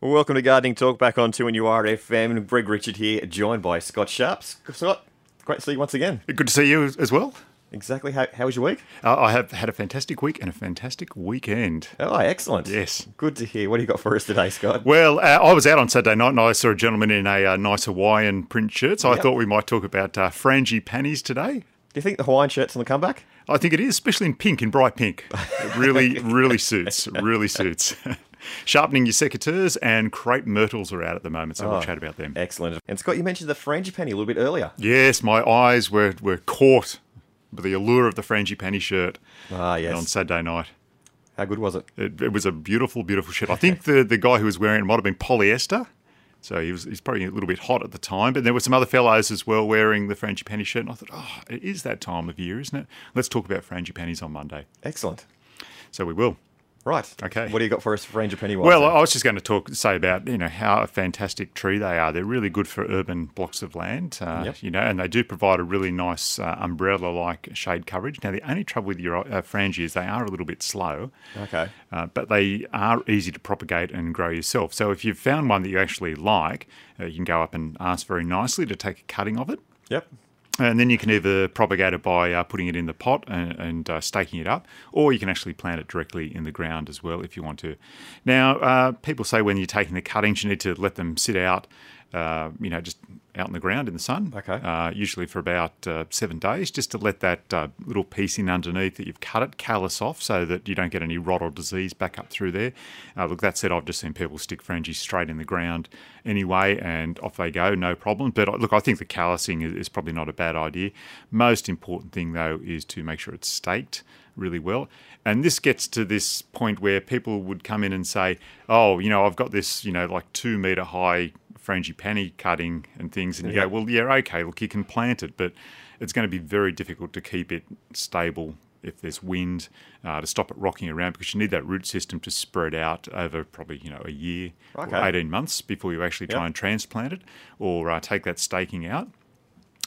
Well, welcome to Gardening Talk back on 2NURFM. Greg Richard here, joined by Scott Sharps. Scott, great to see you once again. Good to see you as well. Exactly. How, how was your week? Uh, I have had a fantastic week and a fantastic weekend. Oh, excellent. Yes. Good to hear. What do you got for us today, Scott? Well, uh, I was out on Saturday night and I saw a gentleman in a uh, nice Hawaiian print shirt, so Yep. I thought we might talk about uh, frangipanis today. Do you think the Hawaiian shirt's on the comeback? I think it is, especially in pink, in bright pink. It really, really suits. Really suits. Sharpening your secateurs and crepe myrtles are out at the moment, so Oh. we'll chat about them. Excellent. And Scott, you mentioned the frangipani a little bit earlier. Yes, my eyes were, were caught by the allure of the frangipani shirt Ah, yes. on. Saturday night. How good was it? It, it was a beautiful, beautiful shirt. I think the, the guy who was wearing it might have been polyester. So he was he's probably a little bit hot at the time. But there were some other fellows as well wearing the frangipani shirt. And I thought, oh, it is that time of year, isn't it? Let's talk about frangipanis on Monday. Excellent. So we will. Right. Okay. What do you got for us, frangipani? Well, I was just going to talk, say about you know how a fantastic tree they are. They're really good for urban blocks of land, uh, Yep. you know, and they do provide a really nice uh, umbrella-like shade coverage. Now, the only trouble with your uh, frangi is they are a little bit slow. Okay. Uh, but they are easy to propagate and grow yourself. So if you've found one that you actually like, uh, you can go up and ask very nicely to take a cutting of it. Yep. And then you can either propagate it by uh, putting it in the pot and, and uh, staking it up, or you can actually plant it directly in the ground as well if you want to. Now, uh, people say when you're taking the cuttings, you need to let them sit out, uh, you know, just out in the ground in the sun. Okay. Uh, usually for about uh, seven days, just to let that uh, little piece in underneath that you've cut it callus off so that you don't get any rot or disease back up through there. Uh, look, that said, I've just seen people stick frangies straight in the ground anyway, and off they go, no problem. But uh, look, I think the callousing is, is probably not a bad idea. Most important thing, though, is to make sure it's staked really well. And this gets to this point where people would come in and say, oh, you know, I've got this, you know, like two metre high frangipani cutting and things. And you Yeah. go, well, yeah, okay, look, you can plant it, but it's going to be very difficult to keep it stable if there's wind, uh, to stop it rocking around because you need that root system to spread out over probably, you know, a year Okay. or 18 months before you actually try Yep. and transplant it or uh, take that staking out.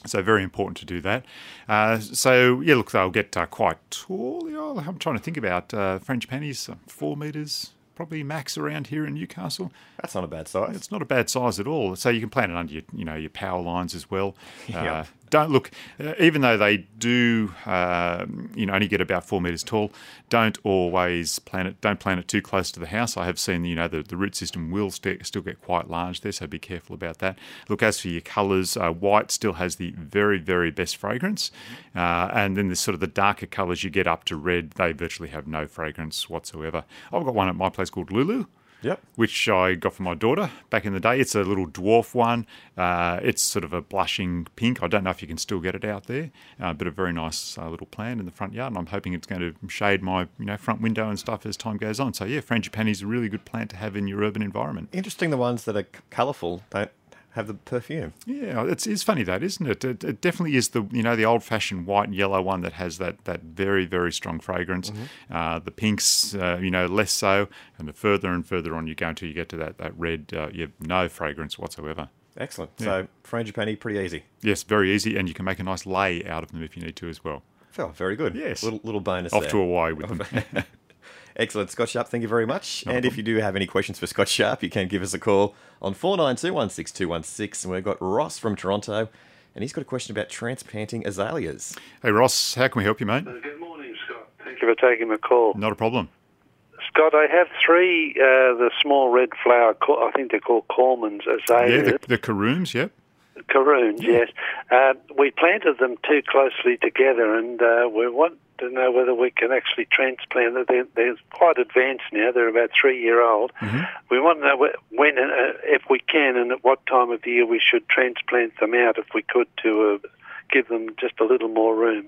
So very important to do that. Uh, so yeah, look, they'll get uh, quite tall. I'm trying to think about uh, frangipanis, uh, four meters, probably max around here in Newcastle. That's not a bad size. It's not a bad size at all. So you can plant it under your, you know, your power lines as well. Uh, Yep. Don't look, uh, even though they do, um, you know, only get about four meters tall. Don't always plant it. Don't plant it too close to the house. I have seen, you know, the, the root system will st- still get quite large there, so be careful about that. Look, as for your colours, uh, white still has the very, very best fragrance, uh, and then the sort of the darker colours you get up to red, they virtually have no fragrance whatsoever. I've got one at my place called Lulu Yep. which I got for my daughter back in the day. It's a little dwarf one. Uh, it's sort of a blushing pink. I don't know if you can still get it out there, uh, but a very nice uh, little plant in the front yard. And I'm hoping it's going to shade my you know front window and stuff as time goes on. So yeah, frangipani is a really good plant to have in your urban environment. Interesting. The ones that are colourful don't have the perfume. Yeah, it's, it's funny that, isn't it? it? It definitely is the you know the old fashioned white and yellow one that has that that very very strong fragrance. Uh, the pinks, uh, you know, less so, and the further and further on you go until you get to that that red, uh, you have no fragrance whatsoever. Excellent. So frangipani, pretty easy. Yes, very easy, and you can make a nice lay out of them if you need to as well. Oh, very good. Yes. Little little bonus Off there. to Hawaii with them. Excellent. Scott Sharp, thank you very much. and if you do have any questions for Scott Sharp, you can give us a call on 49216216. And we've got Ross from Toronto, and he's got a question about transplanting azaleas. hey Ross, how can we help you, mate? Good morning, Scott. Thank you for taking my call. Not a problem. Scott, I have three, uh, the small red flower, I think they're called Cormans Yeah, azaleas. the, the Kurumes, yep. Caroons, yes. Uh, we planted them too closely together, and uh, we want to know whether we can actually transplant them. They're, they're quite advanced now. They're about three year old. We want to know when, uh, if we can, and at what time of year we should transplant them out, if we could, to uh, give them just a little more room.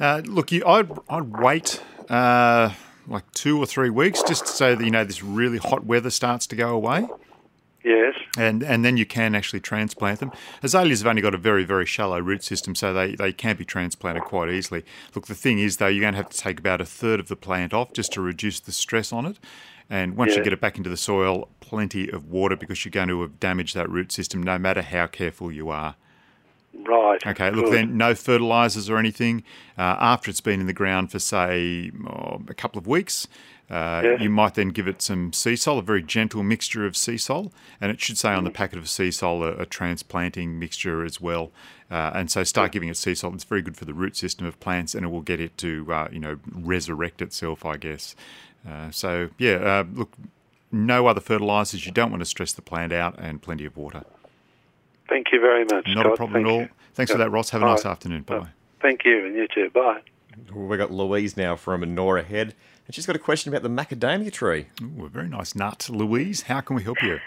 Uh, look, you, I'd, I'd wait uh, like two or three weeks just so that you know this really hot weather starts to go away. Yes. And and then you can actually transplant them. Azaleas have only got a very very shallow root system, so they, they can be transplanted quite easily. Look, the thing is though, you're going to have to take about a third of the plant off just to reduce the stress on it. And once you get it back into the soil, plenty of water because you're going to have damaged that root system, no matter how careful you are. Right. Okay, look, good. then no fertilisers or anything. Uh, after it's been in the ground for, say, oh, a couple of weeks, uh, Yeah. you might then give it some Seasol, a very gentle mixture of Seasol, and it should say on the packet of Seasol a, a transplanting mixture as well. Uh, and so start giving it sea salt. It's very good for the root system of plants, and it will get it to uh, you know resurrect itself, I guess. Uh, so yeah, uh, look, no other fertilisers. You don't want to stress the plant out, and plenty of water. Thank you very much. Not Scott. a problem Thank at all. you. Thanks for that, Ross. Have a All nice right. afternoon. Bye. bye. Thank you, and you too. Bye. We've got Louise now from Norah Head, and she's got a question about the macadamia tree. Ooh, a very nice nut, Louise. How can we help you?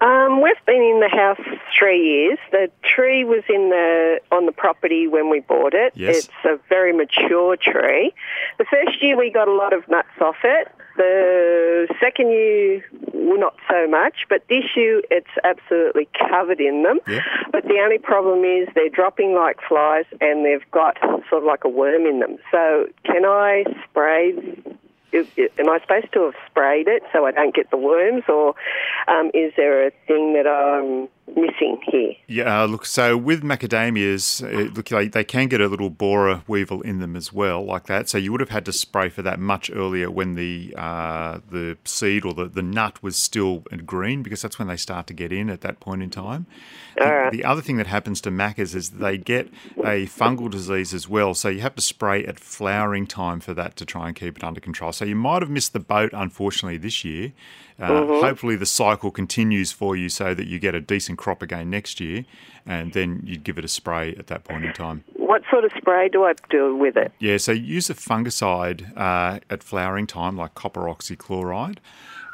Um, we've been in the house three years. The tree was in the on the property when we bought it. Yes. It's a very mature tree. The first year we got a lot of nuts off it. The second year, well, not so much. But this year, it's absolutely covered in them. Yeah. But the only problem is they're dropping like flies, and they've got sort of like a worm in them. So can I spray am I supposed to have sprayed it so I don't get the worms, or um, is there a thing that I'm missing here? Yeah, uh, look, so with macadamias, uh, look, they, they can get a little borer weevil in them as well, like that. So you would have had to spray for that much earlier when the uh, the seed or the, the nut was still green, because that's when they start to get in at that point in time. The, Alright. the other thing that happens to macas is they get a fungal disease as well. So you have to spray at flowering time for that to try and keep it under control. So you might have missed the boat, unfortunately, this year. Uh, Hopefully, the cycle continues for you so that you get a decent crop again next year, and then you'd give it a spray at that point in time. What sort of spray do I do with it? Yeah, so use a fungicide uh, at flowering time, like copper oxychloride.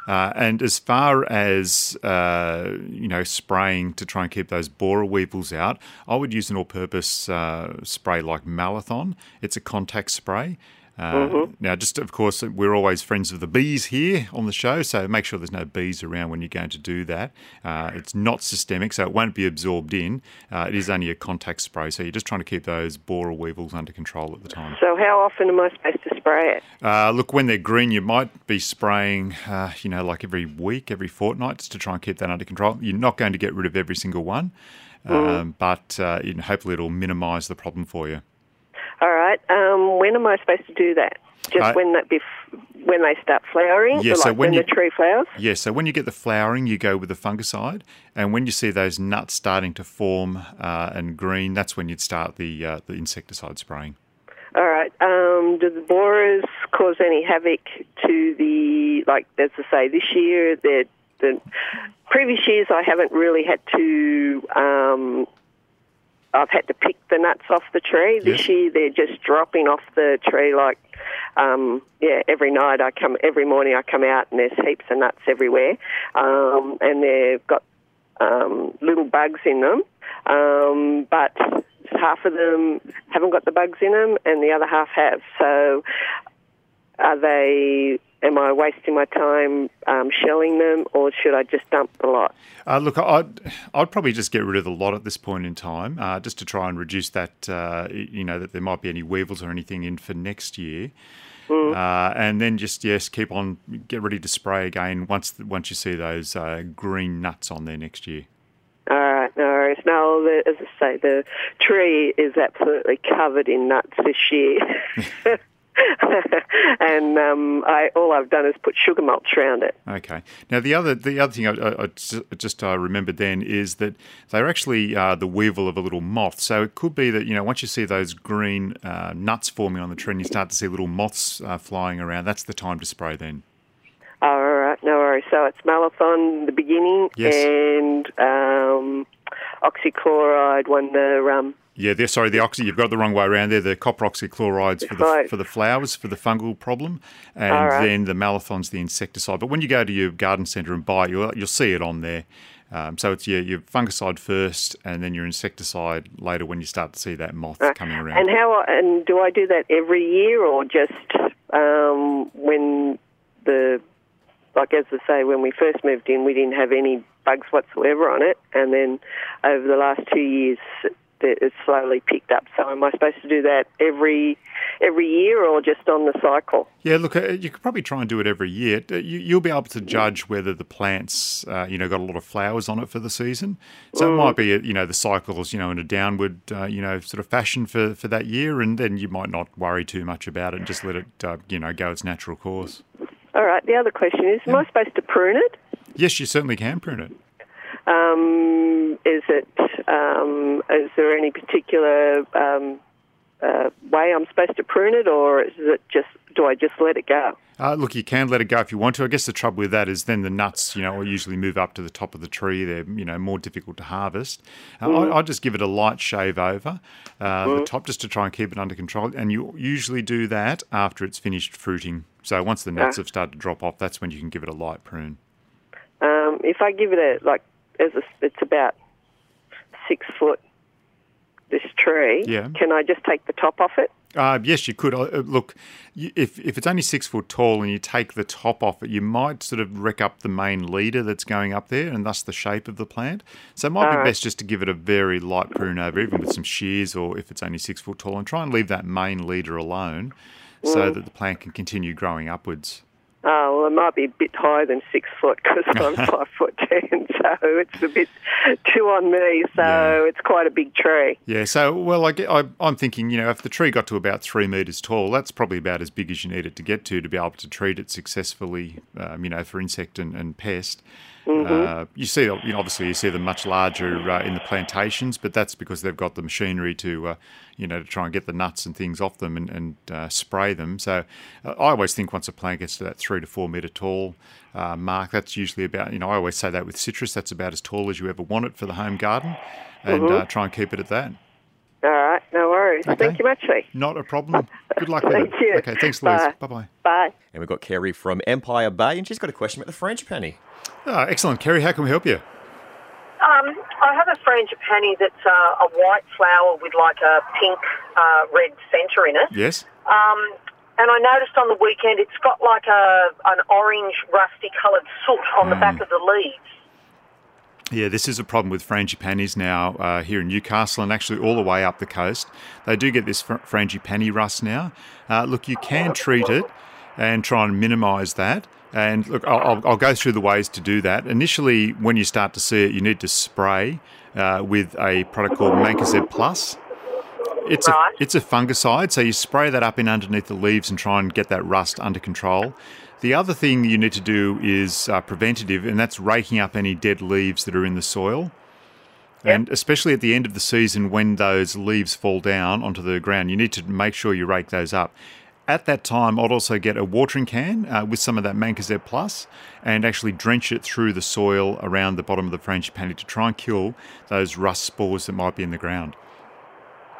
Uh, and as far as uh, you know, spraying to try and keep those borer weevils out, I would use an all-purpose uh, spray like Malathion. It's a contact spray. Uh, Now, just of course, we're always friends of the bees here on the show, so make sure there's no bees around when you're going to do that. Uh, it's not systemic, so it won't be absorbed in. Uh, it is only a contact spray, so you're just trying to keep those borer weevils under control at the time. So how often am I supposed to spray it? Uh, look, when they're green, you might be spraying, uh, you know, like every week, every fortnight, just to try and keep that under control. You're not going to get rid of every single one, um, but uh, you know, hopefully it'll minimise the problem for you. All right. Um, when am I supposed to do that? Just Uh, when that bef- when they start flowering, Yeah, like so when when you- the tree flowers. Yeah, so when you get the flowering, you go with the fungicide, and when you see those nuts starting to form uh, and green, that's when you'd start the uh, the insecticide spraying. All right. Um, do the borers cause any havoc to the like? As I say, this year, the the previous years, I haven't really had to. Um, I've had to pick the nuts off the tree. This Yes. year, they're just dropping off the tree like. Um, yeah, every night I come, every morning I come out and there's heaps of nuts everywhere, um, and they've got um, little bugs in them, um, but half of them haven't got the bugs in them, and the other half have. So, are they? Am I wasting my time um, shelling them, or should I just dump the lot? Uh, look, I'd I'd probably just get rid of the lot at this point in time, uh, just to try and reduce that. Uh, you know that there might be any weevils or anything in for next year, uh, and then just yes, keep on get ready to spray again once once you see those uh, green nuts on there next year. All right, no worries. No, the, as I say, the tree is absolutely covered in nuts this year. and um, I, all I've done is put sugar mulch around it. Okay. Now the other the other thing I, I, I just- just uh, remembered then is that they're actually uh, the weevil of a little moth. So it could be that you know once you see those green uh, nuts forming on the tree and you start to see little moths uh, flying around, that's the time to spray then. All right, no worries. So it's Malathion, the beginning, Yes. and um, oxychloride when the um, Yeah, there. Sorry, the oxy. You've got the wrong way around there. The copper oxychlorides for the Right. for the flowers for the fungal problem, and right. then the malathion's the insecticide. But when you go to your garden centre and buy, it, you'll you'll see it on there. Um, so it's your, your fungicide first, and then your insecticide later when you start to see that moth coming around. And how and do I do that every year or just um, when the like as I say when we first moved in we didn't have any bugs whatsoever on it and then over the last two years it's slowly picked up. So am I supposed to do that every every year or just on the cycle? Yeah, look, uh, you could probably try and do it every year. Uh, you, will be able to judge whether the plants, uh, you know, got a lot of flowers on it for the season. So mm. it might be, you know, the cycles, you know, in a downward, uh, you know, sort of fashion for, for that year, and then you might not worry too much about it and just let it, uh, you know, go its natural course. All right. The other question is, yeah. am I supposed to prune it? Yes, you certainly can prune it. Um, is it? Um, is there any particular um, uh, way I'm supposed to prune it, or is it just? Do I just let it go? Uh, look, you can let it go if you want to. I guess the trouble with that is then the nuts, you know, will usually move up to the top of the tree. They're, you know, more difficult to harvest. Uh, mm. I, I, just give it a light shave over uh, mm. the top just to try and keep it under control. And you usually do that after it's finished fruiting. So once the nuts have started to drop off, that's when you can give it a light prune. Um, if I give it a like, as a, it's about six foot. This tree. Yeah. Can I just take the top off it? Uh, yes, you could. Uh, look, if if it's only six foot tall and you take the top off it, you might sort of wreck up the main leader that's going up there, and thus the shape of the plant. So it might All be right. best just to give it a very light prune over, even with some shears, or if it's only six foot tall, and try and leave that main leader alone, mm. so that the plant can continue growing upwards. Oh, well, it might be a bit higher than six foot because I'm five foot ten, so it's a bit too on me. So yeah. it's quite a big tree. Yeah. So, well, I, I, I'm thinking, you know, if the tree got to about three metres tall, that's probably about as big as you need it to get to to be able to treat it successfully, um, you know, for insect and, and pest. Mm-hmm. Uh, you see, you know, obviously, you see them much larger uh, in the plantations, but that's because they've got the machinery to, uh, you know, to try and get the nuts and things off them and, and uh, spray them. So, uh, I always think once a plant gets to that three to four metre tall uh, mark, that's usually about, you know, I always say that with citrus, that's about as tall as you ever want it for the home garden, and mm-hmm. try and keep it at that. All right, no worries. Okay. Thank you much, Lee. Not a problem. Good luck with Thank it. you. Okay, thanks, Louise. Bye bye. Bye. And we've got Kerry from Empire Bay, and she's got a question about the frangipani. Oh, excellent. Kerry, how can we help you? Um, I have a frangipani that's uh, a white flower with like a pink, uh, red centre in it. Yes. Um, and I noticed on the weekend it's got like a an orange, rusty coloured soot on mm. the back of the leaves. Yeah, this is a problem with frangipanis now uh, here in Newcastle and actually all the way up the coast. They do get this fr- frangipani rust now. Uh, look, you can treat it and try and minimise that. And look, I'll, I'll, go through the ways to do that. Initially, when you start to see it, you need to spray uh, with a product called Mancozeb Plus. It's right. a it's a fungicide, so you spray that up in underneath the leaves and try and get that rust under control. The other thing you need to do is uh, preventative, and that's raking up any dead leaves that are in the soil. Yep. And especially at the end of the season, when those leaves fall down onto the ground, you need to make sure you rake those up. At that time, I'd also get a watering can uh, with some of that Mancozeb Plus and actually drench it through the soil around the bottom of the frangipani to try and kill those rust spores that might be in the ground.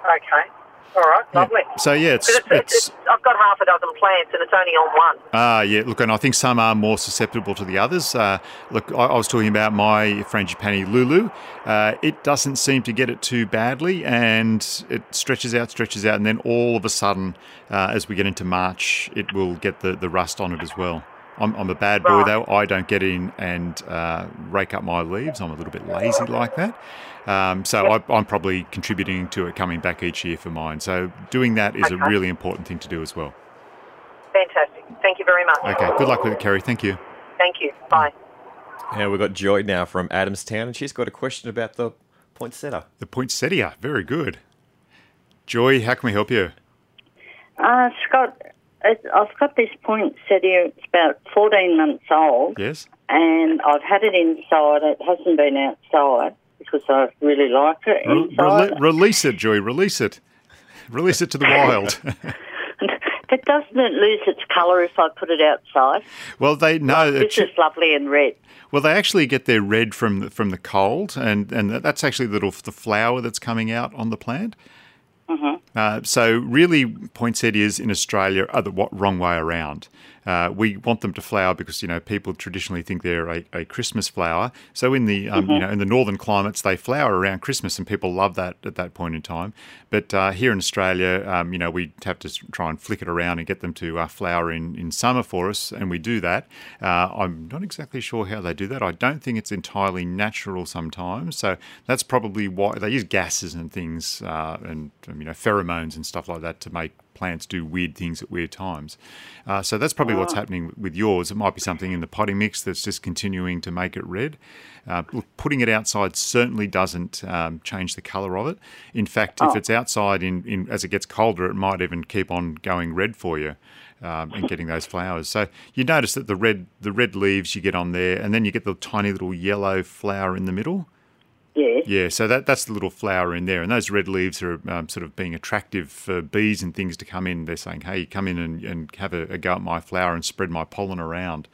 Okay. All right, lovely. Yeah. So yeah, it's, it's, it's, it's, I've got half a dozen plants and it's only on one. Ah, yeah. Look, and I think some are more susceptible to the others. Uh, look, I, I, was talking about my frangipani Lulu. Uh, it doesn't seem to get it too badly, and it stretches out, stretches out, and then all of a sudden, uh, as we get into March, it will get the, the rust on it as well. I'm, I'm a bad boy right. though. I don't get in and uh, rake up my leaves. I'm a little bit lazy like that. Um, so yep. I, am probably contributing to it coming back each year for mine. So doing that is okay. a really important thing to do as well. Fantastic. Thank you very much. Okay. Good luck with it, Kerry. Thank you. Thank you. Bye. And we've got Joy now from Adamstown, and she's got a question about the poinsettia. The poinsettia. Very good. Joy, how can we help you? Uh, Scott, I've got this poinsettia. It's about 14 months old. Yes. And I've had it inside. It hasn't been outside because I really like it. Re- release it, Joy. Release it. Release it to the wild. but doesn't it lose its colour if I put it outside? Well, they know this is lovely and red. Well, they actually get their red from the, from the cold, and, and that's actually the little the flower that's coming out on the plant. Mm-hmm. Uh, so really, poinsettias in Australia are the wrong way around. Uh, we want them to flower because you know people traditionally think they're a, a Christmas flower. So in the um, you know in the northern climates they flower around Christmas and people love that at that point in time. But uh, here in Australia, um, you know we have to try and flick it around and get them to uh, flower in, in summer for us, and we do that. Uh, I'm not exactly sure how they do that. I don't think it's entirely natural sometimes. So that's probably why they use gases and things uh, and you know pheromones and stuff like that to make plants do weird things at weird times. Uh, so that's probably what's happening with yours. It might be something in the potting mix that's just continuing to make it red. Uh, putting it outside certainly doesn't um, change the colour of it. In fact, Oh. if it's outside in, in as it gets colder, it might even keep on going red for you. Um, and getting those flowers, so you notice that the red the red leaves you get on there, and then you get the tiny little yellow flower in the middle. Yes. Yeah, so that that's the little flower in there, and those red leaves are um, sort of being attractive for bees and things to come in. They're saying, "Hey, come in and, and have a, a go at my flower and spread my pollen around."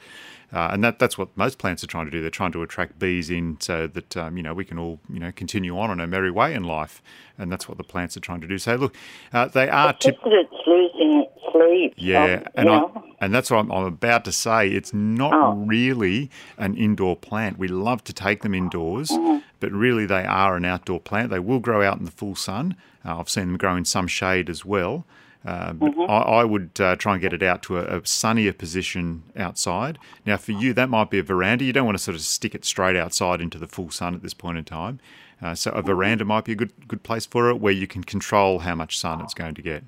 Uh, and that that's what most plants are trying to do. They're trying to attract bees in so that um, you know we can all you know continue on on a merry way in life, and that's what the plants are trying to do. So look, uh, they are It's just that it's losing its leaves. yeah, um, and you I, and that's what I'm, I'm about to say. It's not Oh. really an indoor plant. We love to take them indoors, Mm-hmm. But really they are an outdoor plant. They will grow out in the full sun. Uh, I've seen them grow in some shade as well. Uh, but Mm-hmm. I, I would uh, try and get it out to a, a sunnier position outside. Now, for you, that might be a veranda. You don't want to sort of stick it straight outside into the full sun at this point in time. Uh, so a veranda might be a good good place for it, where you can control how much sun it's going to get.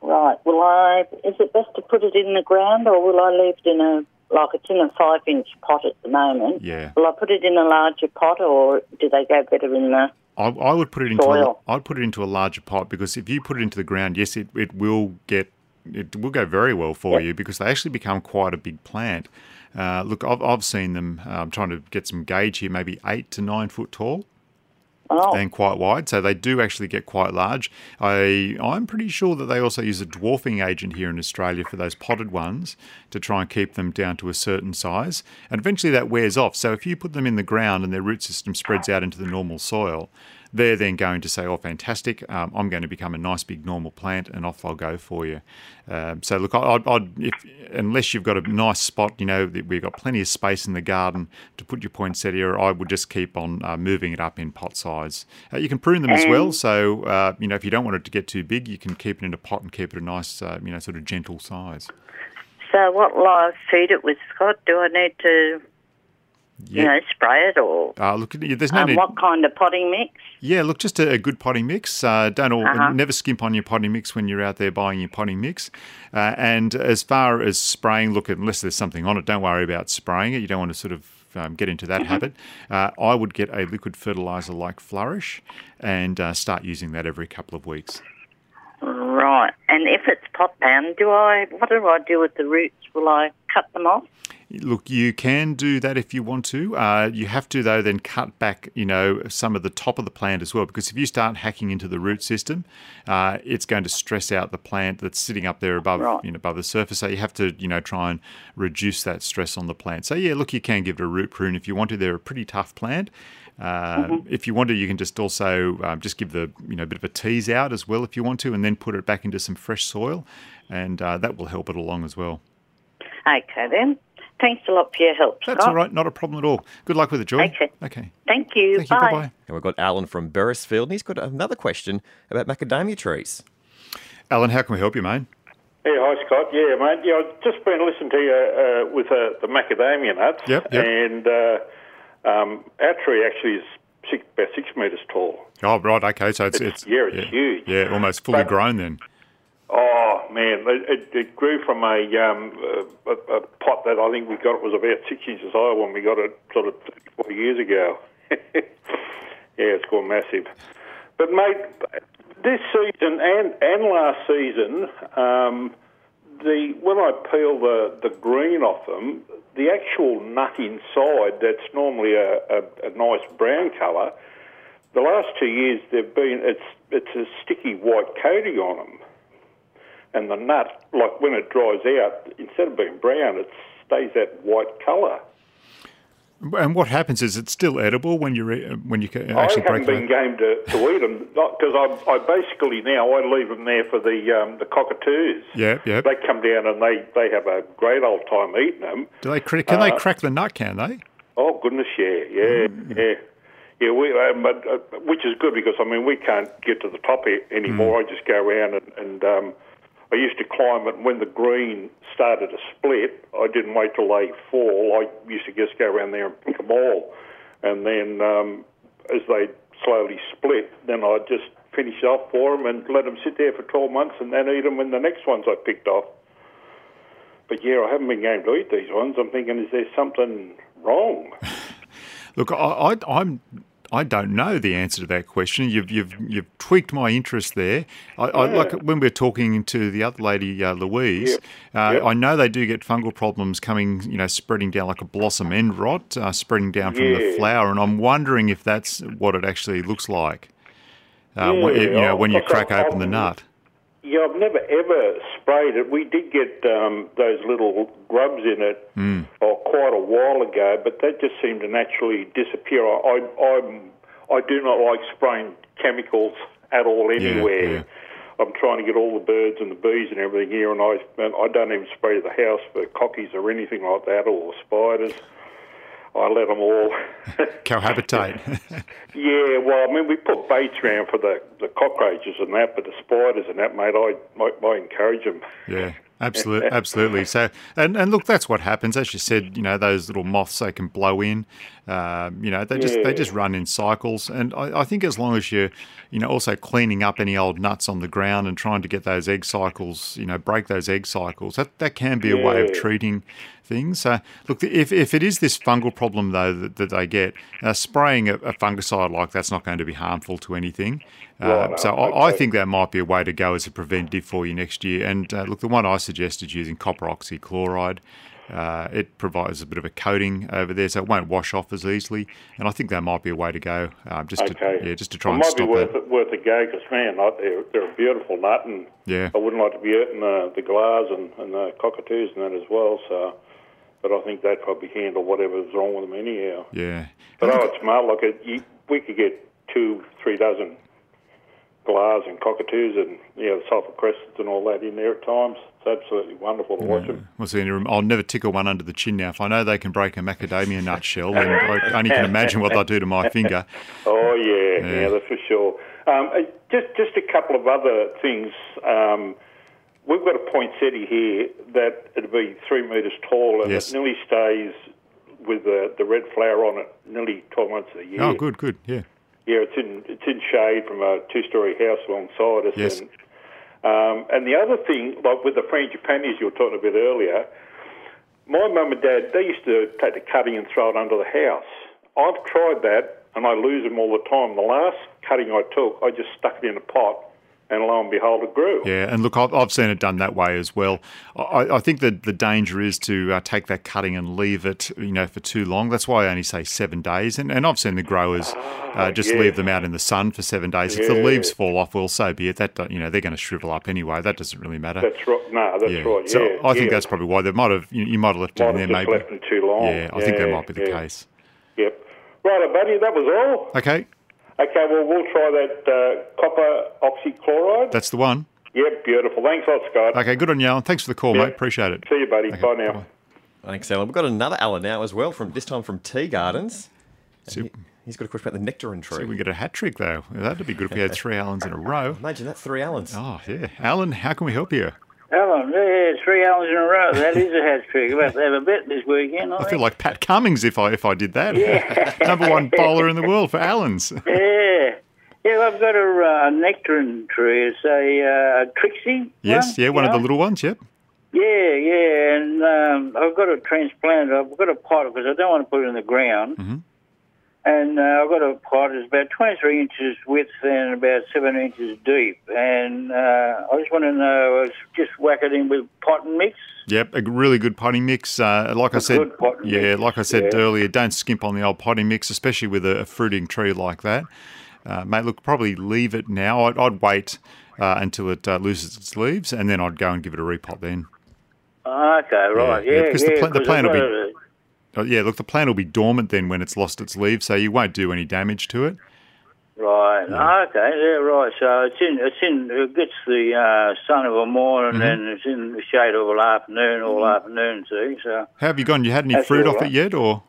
Right. Will I? Is it best to put it in the ground, or will I leave it in a like it's in a five-inch pot at the moment? Yeah. Will I put it in a larger pot, or do they go better in the? I, I would put it into a, Soil. I'd put it into a larger pot because if you put it into the ground, yes, it, it will get it will go very well for you because they actually become quite a big plant. Uh, look, I've, I've seen them. uh, I'm trying to get some gauge here, maybe eight to nine foot tall Oh, and quite wide. So they do actually get quite large. I I'm pretty sure that they also use a dwarfing agent here in Australia for those potted ones to try and keep them down to a certain size. And eventually that wears off. So if you put them in the ground and their root system spreads out into the normal soil, they're then going to say, "Oh, fantastic! Um, I'm going to become a nice big normal plant, and off I'll go for you." Um, so look, I- I'd, I'd if unless you've got a nice spot, you know, that we've got plenty of space in the garden to put your poinsettia, I would just keep on uh, moving it up in pot size. Uh, you can prune them as well, so uh, you know if you don't want it to get too big, you can keep it in a pot and keep it a nice, uh, you know, sort of gentle size. so what will I feed it with, Scott? Do I need to, you Yeah. know, spray it, or Uh, look, there's no um, need. what kind of potting mix? Yeah, look, just a, a good potting mix. Uh, don't all, Uh-huh. never skimp on your potting mix when you're out there buying your potting mix. Uh, and as far as spraying, look, unless there's something on it, don't worry about spraying it. You don't want to sort of um, get into that habit. Uh, I would get a liquid fertilizer like Flourish and uh, start using that every couple of weeks. Right. And if it's pot bound, do I? What do I do with the roots? Will I cut them off? Look, you can do that if you want to. Uh, you have to, though, then cut back, you know, some of the top of the plant as well, because if you start hacking into the root system, uh, it's going to stress out the plant that's sitting up there above, Right. you know, above the surface. So you have to, you know, try and reduce that stress on the plant. So yeah, look, you can give it a root prune if you want to. They're a pretty tough plant. Uh, If you want to, you can just also um, just give the, you know, a bit of a tease out as well if you want to, and then put it back into some fresh soil, and uh, that will help it along as well. Okay then. Thanks a lot for your help, That's Scott. all right, not a problem at all. Good luck with it, Joy. Okay. Okay. Thank you. Thank you. Bye. Bye bye. And we've got Alan from Beresfield, and he's got another question about macadamia trees. Alan, how can we help you, mate? Yeah, hi Scott. Yeah, mate. Yeah, I've just been listening to you uh, with uh, the macadamia nuts. Yep, yep. And uh, um, our tree actually is six, about six metres tall. Oh, right. Okay. So it's, it's yeah, it's huge. Yeah, almost fully But- grown then. Oh man, it, it, grew from a, um, a, a pot that I think we got. It was about six inches high when we got it, sort of four years ago. yeah, it's gone massive. But mate, this season and and last season, um, the when I peel the, the green off them, the actual nut inside that's normally a, a, a nice brown colour. The last two years they've been it's it's a sticky white coating on them, and the nut like when it dries out, instead of being brown, it stays that white colour. And what happens is it's still edible when you re- when you actually ca- I haven't break been game to, to eat them because I, I basically now I leave them there for the um, the cockatoos. Yep, yep. They come down and they, they have a great old time eating them. Do they cra- can they Uh, crack the nut? Can they? Oh goodness, yeah, yeah, yeah, yeah. We, um, but, uh, which is good because I mean we can't get to the top anymore. I just go around and, and um, I used to climb it. When the green started to split, I didn't wait till they fall. I used to just go around there and pick them all, and then um, as they slowly split, then I would just finish off for them and let them sit there for twelve months, and then eat them when the next ones I picked off. But yeah, I haven't been able to eat these ones. I'm thinking, is there something wrong? Look, I, I'm. I don't know the answer to that question. You've you've you've tweaked my interest there. I, I like when we we're talking to the other lady, uh, Louise. Yep. Uh, Yep. I know they do get fungal problems coming, you know, spreading down like a blossom end rot, uh, spreading down from the Yeah. flower, and I'm wondering if that's what it actually looks like. Uh, when, Yeah, you know, when you crack open the nut. Yeah, I've never ever sprayed it. We did get um, those little grubs in it oh, quite a while ago, but that just seemed to naturally disappear. I, I, I'm, I do not like spraying chemicals at all anywhere. yeah. I'm trying to get all the birds and the bees and everything here, and I, and I don't even spray the house for cockies or anything like that, or spiders. I let them all. Cohabitate. Yeah, well, I mean, we put baits around for the, the cockroaches and that, but the spiders and that, mate, I, I, I encourage them. Yeah, absolutely, absolutely. So, and, and look, that's what happens. As you said, you know, those little moths they can blow in. Um, you know, they just they just run in cycles. And I, I think as long as you're, you know, also cleaning up any old nuts on the ground and trying to get those egg cycles, you know, break those egg cycles, that that can be a way of treating things. So, look, if if it is this fungal problem though that, that they get, uh, spraying a, a fungicide like that's not going to be harmful to anything. Uh, Right, so I, I think that might be a way to go as a preventative for you next year. And uh, look, the one I suggested using copper oxychloride. Uh, it provides a bit of a coating over there, so it won't wash off as easily. And I think that might be a way to go, um, just Okay. to yeah, just to try it and might stop stop be worth it, worth a go because man, they're, they're a beautiful nut, and Yeah. I wouldn't like to be eating the, the galahs and, and the cockatoos and that as well. So, but I think they'd probably handle whatever's wrong with them anyhow. Yeah, But oh, it's smart. Like it, you, we could get two, three dozen galahs and cockatoos and you know sulphur crescents and all that in there at times. It's absolutely wonderful to watch them. See, I'll never tickle one under the chin now. If I know they can break a macadamia nut shell, then I can only can imagine what they'll do to my finger. Oh yeah, Yeah. yeah, that's for sure. Um, uh, just just a couple of other things. Um, we've got a poinsettia here that it'll be three metres tall and Yes. it nearly stays with the, the red flower on it nearly 12 months of the year. Oh, good, good, yeah. Yeah, it's in it's in shade from a two-story house alongside us. Yes. And, um, and the other thing, like with the frangipanis you were talking about earlier, my mum and dad they used to take the cutting and throw it under the house. I've tried that and I lose them all the time. The last cutting I took, I just stuck it in a pot, and lo and behold, it grew. Yeah, and look, I've, I've seen it done that way as well. I, I think that the danger is to uh, take that cutting and leave it, you know, for too long. That's why I only say seven days. And, and I've seen the growers uh, just yeah. leave them out in the sun for seven days. If the leaves fall off, well, so be it. That you know, they're going to shrivel up anyway. That doesn't really matter. That's right. No, that's yeah. right. So yeah, I think yeah. that's probably why they might have. You, you might have left it Might in there, maybe. left them too long. Yeah, I think that might be the yeah. case. Yep. Right, buddy. That was all. Okay, Okay, well, we'll try that uh, copper oxychloride. that's the one. Yep, beautiful. Thanks a lot, Scott. Okay, good on you, Alan. Thanks for the call, Yeah. mate. Appreciate it. See you, buddy. Okay, Bye now. bye-bye. Thanks, Alan. We've got another Alan now as well, from this time from Tea Gardens. And he, has got a question about the nectarine tree. See, tree. we get a hat trick though. That'd be good if we had three Alans in a row. Imagine that, three Alans. Oh yeah, Alan, how can we help you? Alan, yeah, three hours in a row. That is a hat trick. We'll to have a bet this weekend, I, I feel like Pat Cummins if I if I did that. Yeah. Number one bowler in the world for Alans. Yeah. Yeah, I've got a uh, nectarine tree. It's a uh, Trixie. Yes, one, yeah, one of the little ones. Yep. Yeah, yeah, and um, I've got to transplant it. I've got a pot because I don't want to put it in the ground. Mhm. And uh, I've got a pot. It's about 23 inches width and about 7 inches deep. And uh, I just want to know, I was just whack it in with pot and mix. Yep, a really good potting mix. Uh, like I said, yeah, mix, like I said yeah. earlier, don't skimp on the old potting mix, especially with a, a fruiting tree like that. Uh, mate, look, probably leave it now. I'd, I'd wait uh, until it uh, loses its leaves, and then I'd go and give it a repot then. Okay, right. yeah, Yeah, yeah. because the pla- the plant will be- a- oh, yeah, look, the plant will be dormant then when it's lost its leaves, so you won't do any damage to it. Right. Okay. Yeah. Right. So it's in. It's in. It gets the uh, sun of a morning, Mm-hmm. and it's in the shade of an afternoon, all afternoon. See. So How have you gone? You had any fruit off right. it yet, or?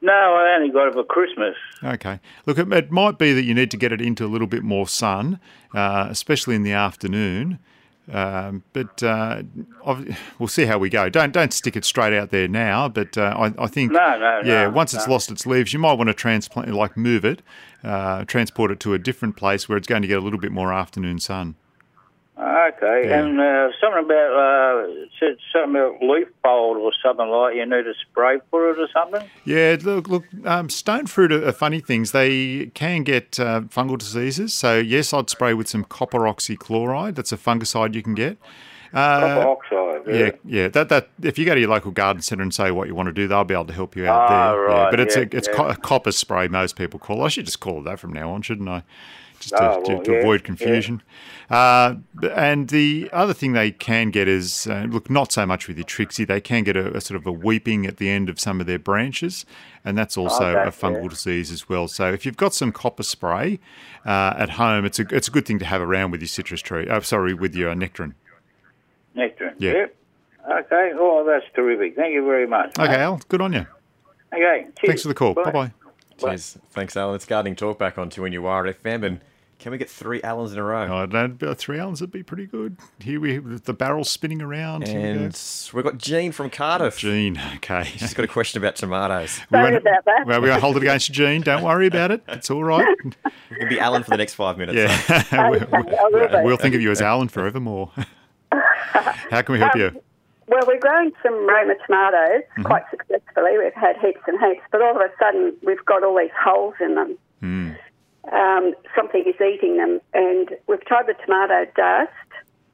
no, I only got it for Christmas. Okay. Look, it, it might be that you need to get it into a little bit more sun, uh, especially in the afternoon. Um, but uh, we'll see how we go. Don't don't stick it straight out there now. But uh, I, I think No, no, yeah, no, once it's lost its leaves, you might want to transplant, like move it, uh, transport it to a different place where it's going to get a little bit more afternoon sun. Okay. Yeah. And uh, something about uh, said something about leaf mold or something like you need a spray for it or something. Yeah, look, look. Um, stone fruit are, are funny things. They can get uh, fungal diseases. So yes, I'd spray with some copper oxychloride. That's a fungicide you can get. Uh, Copper oxide. Yeah. Yeah, yeah. That that if you go to your local garden centre and say what you want to do, they'll be able to help you out Ah, there. Yeah, right, but it's yeah, a it's yeah. co- a copper spray. Most people call. it. I should just call it that from now on, shouldn't I? Just to, Oh, to, well, to yeah, avoid yeah. confusion. Uh, and the other thing they can get is uh, look, not so much with your Trixie. They can get a, a sort of a weeping at the end of some of their branches, and that's also Okay, a fungal yeah. disease as well. So if you've got some copper spray uh, at home, it's a it's a good thing to have around with your citrus tree. Oh, sorry, with your nectarine. Nectarine. Yeah. Yep. Okay. Oh, that's terrific. Thank you very much. Okay, Al, good on you. Okay. Cheers. Thanks for the call. Bye bye. Cheers. Thanks, Alan. It's Gardening Talk back on 2NURFM. And can we get three Alans in a row? Oh, no, about three Alans would be pretty good. Here we have the barrel's spinning around. Here we go. And we've got Jean from Cardiff. Jean, okay. She's got a question about tomatoes. We Sorry won't- about that. Well, we won't hold it against Jean. Don't worry about it. It's all right. It can be Alan for the next five minutes. Yeah, Okay, I will we'll think of you as Alan forevermore. How can we help you? Well, we're growing some Roma tomatoes Mm-hmm. quite successfully. We've had heaps and heaps, but all of a sudden we've got all these holes in them. Hmm. Um, something is eating them, and we've tried the tomato dust,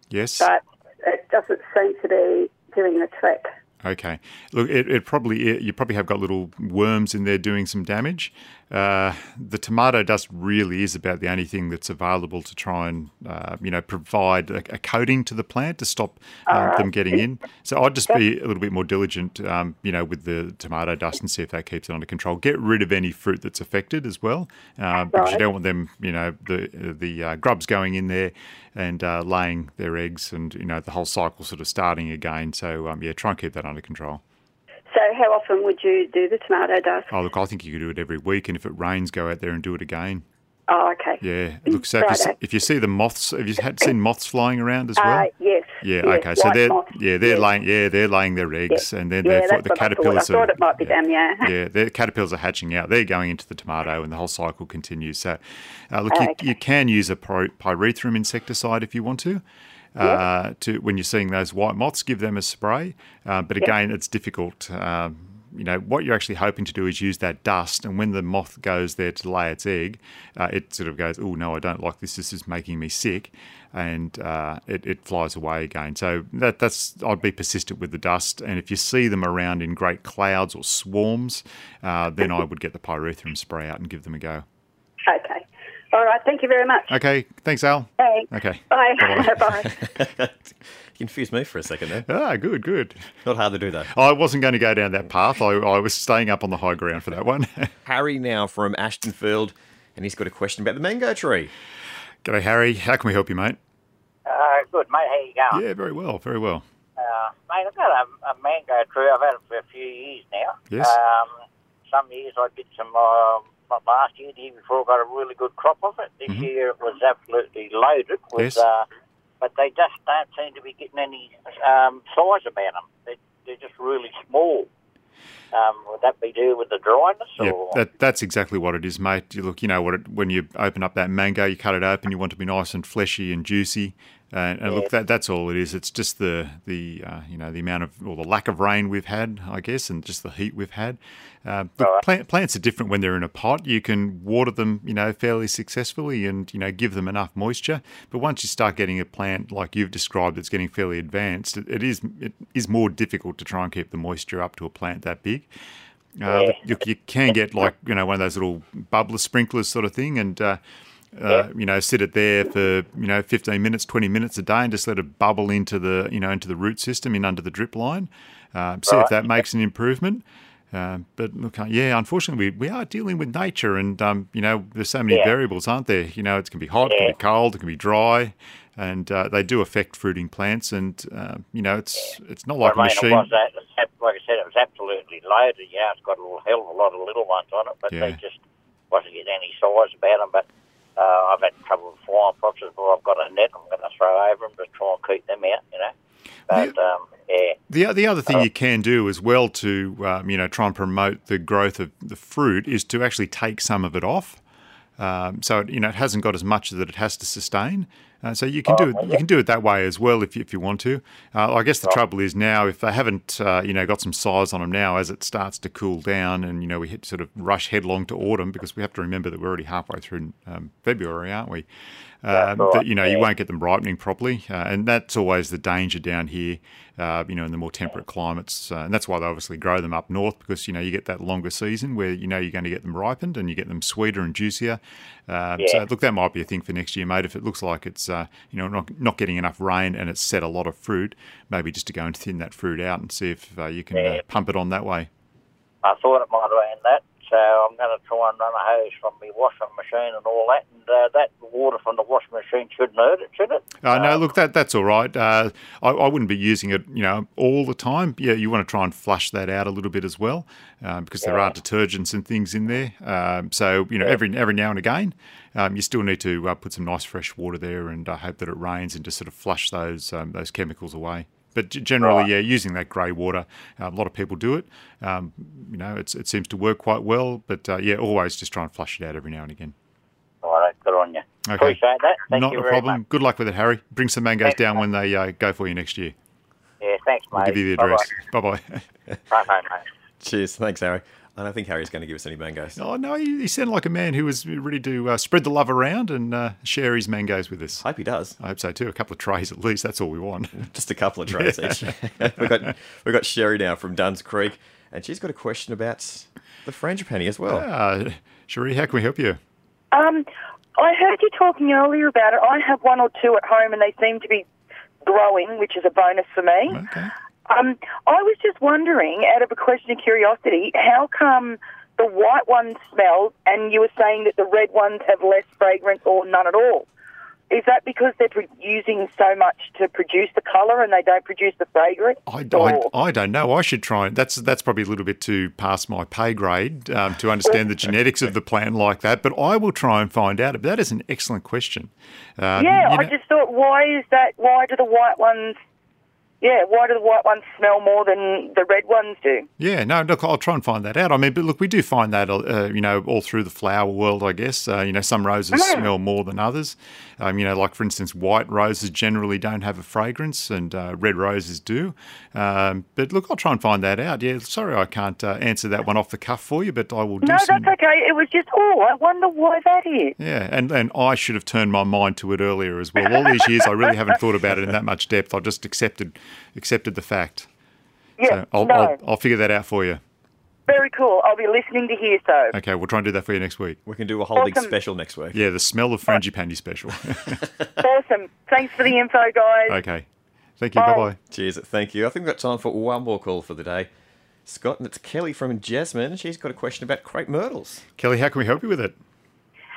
Yes. but it doesn't seem to be doing the trick. Okay. Look, it, it probably it, you probably have got little worms in there doing some damage. Uh, the tomato dust really is about the only thing that's available to try and uh, you know provide a, a coating to the plant to stop um, them getting in. So I'd just be a little bit more diligent, um, you know, with the tomato dust and see if that keeps it under control. Get rid of any fruit that's affected as well, uh, because you don't want them, you know, the the uh, grubs going in there and uh, laying their eggs, and you know the whole cycle sort of starting again. So um, yeah, try and keep that under control. So, how often would you do the tomato dust? Oh, look, I think you could do it every week, and if it rains, go out there and do it again. Oh, okay. Yeah, look, so if you, see, if you see the moths, have you had seen moths flying around as well? Uh, yes. yeah, yes, okay, so they're moth. yeah they're Yes. laying yeah they're laying their eggs, and then Yeah, the what I thought. caterpillars I thought are it might be them, yeah. yeah the caterpillars are hatching out. They're going into the tomato, and the whole cycle continues. So, uh, look, you, Okay. you can use a pyrethrum insecticide if you want to. Uh, to when you're seeing those white moths, give them a spray. Uh, but again, it's difficult. Um, you know what you're actually hoping to do is use that dust, and when the moth goes there to lay its egg, uh, it sort of goes, "Oh no, I don't like this. This is making me sick," and uh, it, it flies away again. So that that's I'd be persistent with the dust, and if you see them around in great clouds or swarms, uh, then I would get the pyrethrum spray out and give them a go. Okay. All right. Thank you very much. Okay, thanks, Al. Thanks. Okay. Bye. Bye-bye. Confused me for a second there. Ah, good, good. Not hard to do that. I wasn't going to go down that path. I, I was staying up on the high ground for that one. Harry now from Ashtonfield, and he's got a question about the mango tree. G'day, Harry. How can we help you, mate? Uh, good, mate. How you going? Yeah, very well, very well. Uh, mate, I've got a, a mango tree. I've had it for a few years now. Yes. Um, some years I did some, uh, not last year, the year before, I got a really good crop of it. This year it was absolutely loaded with, Mm-hmm. Yes. uh, but they just don't seem to be getting any um, size about them. They, they're just really small. Um, would that be due with the dryness? Yeah, that, that's exactly what it is, mate. You look, you know what? It, when you open up that mango, you cut it open. You want it to be nice and fleshy and juicy. And, and look, that, that's all it is. It's just the the uh, you know the amount of or the lack of rain we've had, I guess, and just the heat we've had. Uh, look, Right. plant, plants are different when they're in a pot. You can water them, you know, fairly successfully, and you know give them enough moisture. But once you start getting a plant like you've described, that's getting fairly advanced, it, it is it is more difficult to try and keep the moisture up to a plant that big. Uh, look, you, you can get like you know one of those little bubbler sprinklers sort of thing, and uh, uh, you know sit it there for you know 15 minutes, 20 minutes a day, and just let it bubble into the you know into the root system in under the drip line. Uh, see if that makes an improvement. Um, but look, uh, yeah, unfortunately, we, we are dealing with nature, and um, you know, there's so many Yeah. variables, aren't there? You know, it can be hot, it can be cold, it can be dry, and uh, they do affect fruiting plants. And uh, you know, it's it's not like a machine. it was that, it's like I said, it was absolutely loaded. Yeah, it's got a little hell of a lot of little ones on it, but Yeah. they just wasn't getting any size about them. But uh, I've had trouble with flying foxes, but I've got a net I'm going to throw over them to try and keep them out. You know, but um, yeah, The the other thing Oh. you can do as well to um, you know try and promote the growth of the fruit is to actually take some of it off. Um, so you know it hasn't got as much that it has to sustain. Uh, so you can do it. You can do it that way as well if you, if you want to. Uh, I guess the trouble is now if they haven't uh, you know got some size on them now as it starts to cool down and you know we hit sort of rush headlong to autumn because we have to remember that we're already halfway through um, February, aren't we? Um, right, that you know you won't get them ripening properly, uh, and that's always the danger down here. Uh, you know, in the more temperate climates, uh, and that's why they obviously grow them up north because you know you get that longer season where you know you're going to get them ripened and you get them sweeter and juicier. Um, So look, that might be a thing for next year, mate. If it looks like it's uh, you know not not getting enough rain and it's set a lot of fruit, maybe just to go and thin that fruit out and see if uh, you can uh, Yeah. pump it on that way. I thought it might have been that. So I'm going to try and run a hose from my washing machine and all that, and uh, that water from the washing machine shouldn't hurt it, should it? Uh, no, Um, look, that that's all right. Uh, I, I wouldn't be using it, you know, all the time. Yeah, you want to try and flush that out a little bit as well, um, because there are detergents and things in there. Um, so you know, every every now and again, um, you still need to uh, put some nice fresh water there and uh, hope that it rains and just sort of flush those um, those chemicals away. But g- generally, yeah, using that grey water, uh, a lot of people do it. Um, you know, it's, it seems to work quite well. But uh, yeah, always just try and flush it out every now and again. All right, good on you. Okay. Appreciate that. Thank Not you a very problem. much. Good luck with it, Harry. Bring some mangoes Thanks, down mate. when they uh, go for you next year. Yeah, thanks, mate. I'll give you the address. Bye bye. Bye, bye, mate. Cheers. Thanks, Harry. I don't think Harry's going to give us any mangoes. oh no, he, he sounded like a man who was ready to uh, spread the love around and uh, share his mangoes with us. I Hope he does. I hope so too. A couple of trays at least. That's all we want. Just a couple of trays each. we've got we've got Sherry now from Duns Creek, and she's got a question about the frangipani as well. Uh, Cherie, how can we help you? Um, I heard you talking earlier about it. I have one or two at home, and they seem to be growing, which is a bonus for me. Okay. Um, I was just wondering, out of a question of curiosity, how come the white ones smell, and you were saying that the red ones have less fragrance or none at all? Is that because they're using so much to produce the colour and they don't produce the fragrance? I, I, I don't know. I should try. and- That's that's probably a little bit too past my pay grade um, to understand the genetics of the plant like that. But I will try and find out. But that is an excellent question. Um, yeah, you I just thought, why is that? Why do the white ones? Yeah, why do the white ones smell more than the red ones do? Yeah, no, look, I'll try and find that out. I mean, but look, we do find that, uh, you know, all through the flower world, I guess. Uh, you know, some roses smell more than others. Um, you know, like for instance, white roses generally don't have a fragrance, and uh, red roses do. Um, but look, I'll try and find that out. Yeah, sorry, I can't uh, answer that one off the cuff for you, but I will do No, some. that's okay. It was just, oh, I wonder why that is. Yeah, and, and I should have turned my mind to it earlier as well. All these years, I really haven't thought about it in that much depth. I've just accepted accepted the fact. Yeah, So I'll, no, I'll, I'll figure that out for you. very cool. I'll be listening to hear so. Okay, we'll try and do that for you next week. We can do a holding Awesome. special next week. Yeah, the smell of frangipani special. Awesome. Thanks for the info, guys. okay. Thank you. Bye bye. Cheers. Thank you. I think we've got time for one more call for the day. Scott, and it's Kelly from Jesmond. She's got a question about crepe myrtles. Kelly, how can we help you with it?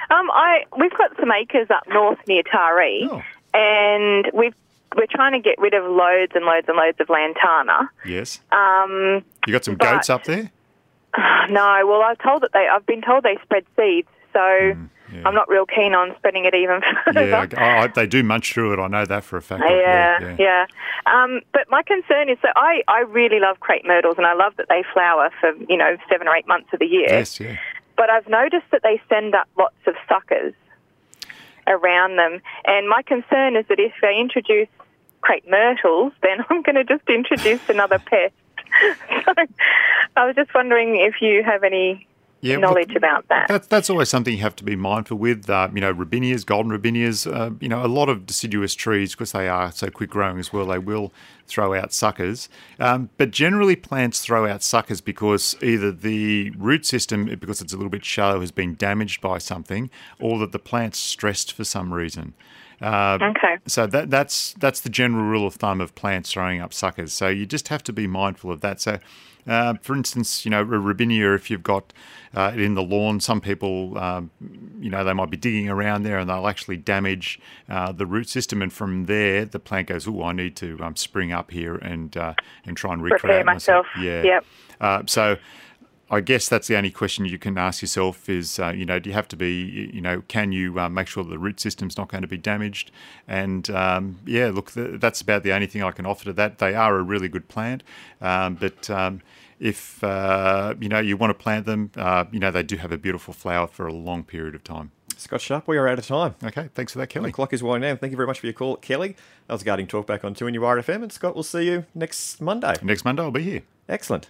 Um, I we've got some acres up north near Taree, Oh. and we've we're trying to get rid of loads and loads and loads of lantana. Yes. Um, You got some but- goats up there? no, well, I've told that they I've been told they spread seeds, so Mm, yeah. I'm not real keen on spreading it even further. Yeah, I, I, they do munch through it. I know that for a fact. Yeah, yeah. Um, but my concern is that I, I really love crepe myrtles and I love that they flower for, you know, seven or eight months of the year. Yes, yeah. But I've noticed that they send up lots of suckers around them. And my concern is that if they introduce crepe myrtles, then I'm going to just introduce another pest. so I was just wondering if you have any Yeah, knowledge about that. That's that's always something you have to be mindful with. Uh, you know, robinias, golden robinias. Uh, you know, a lot of deciduous trees because they are so quick growing as well. They will throw out suckers. Um, but generally, plants throw out suckers because either the root system, because it's a little bit shallow, has been damaged by something, or that the plant's stressed for some reason. Uh, Okay. So that that's that's the general rule of thumb of plants throwing up suckers. So you just have to be mindful of that. So Uh, for instance, you know, robinia, if you've got uh, it in the lawn, some people, um, you know, they might be digging around there and they'll actually damage uh, the root system. And from there, the plant goes, oh, I need to um, spring up here and uh, and try and recreate Prepare myself. Yeah. Yep. Uh, so I guess that's the only question you can ask yourself is, uh, you know, do you have to be, you know, can you uh, make sure that the root system's not going to be damaged? And um, yeah, look, th- that's about the only thing I can offer to that. They are a really good plant, um, but um, if uh, you know you want to plant them, uh, you know they do have a beautiful flower for a long period of time. Scott Sharp, we are out of time. Okay, thanks for that, Kelly. The clock is winding down. Thank you very much for your call, Kelly. That was Guarding Talk back on 2NURFM, and Scott, we'll see you next Monday. Next Monday, I'll be here. Excellent.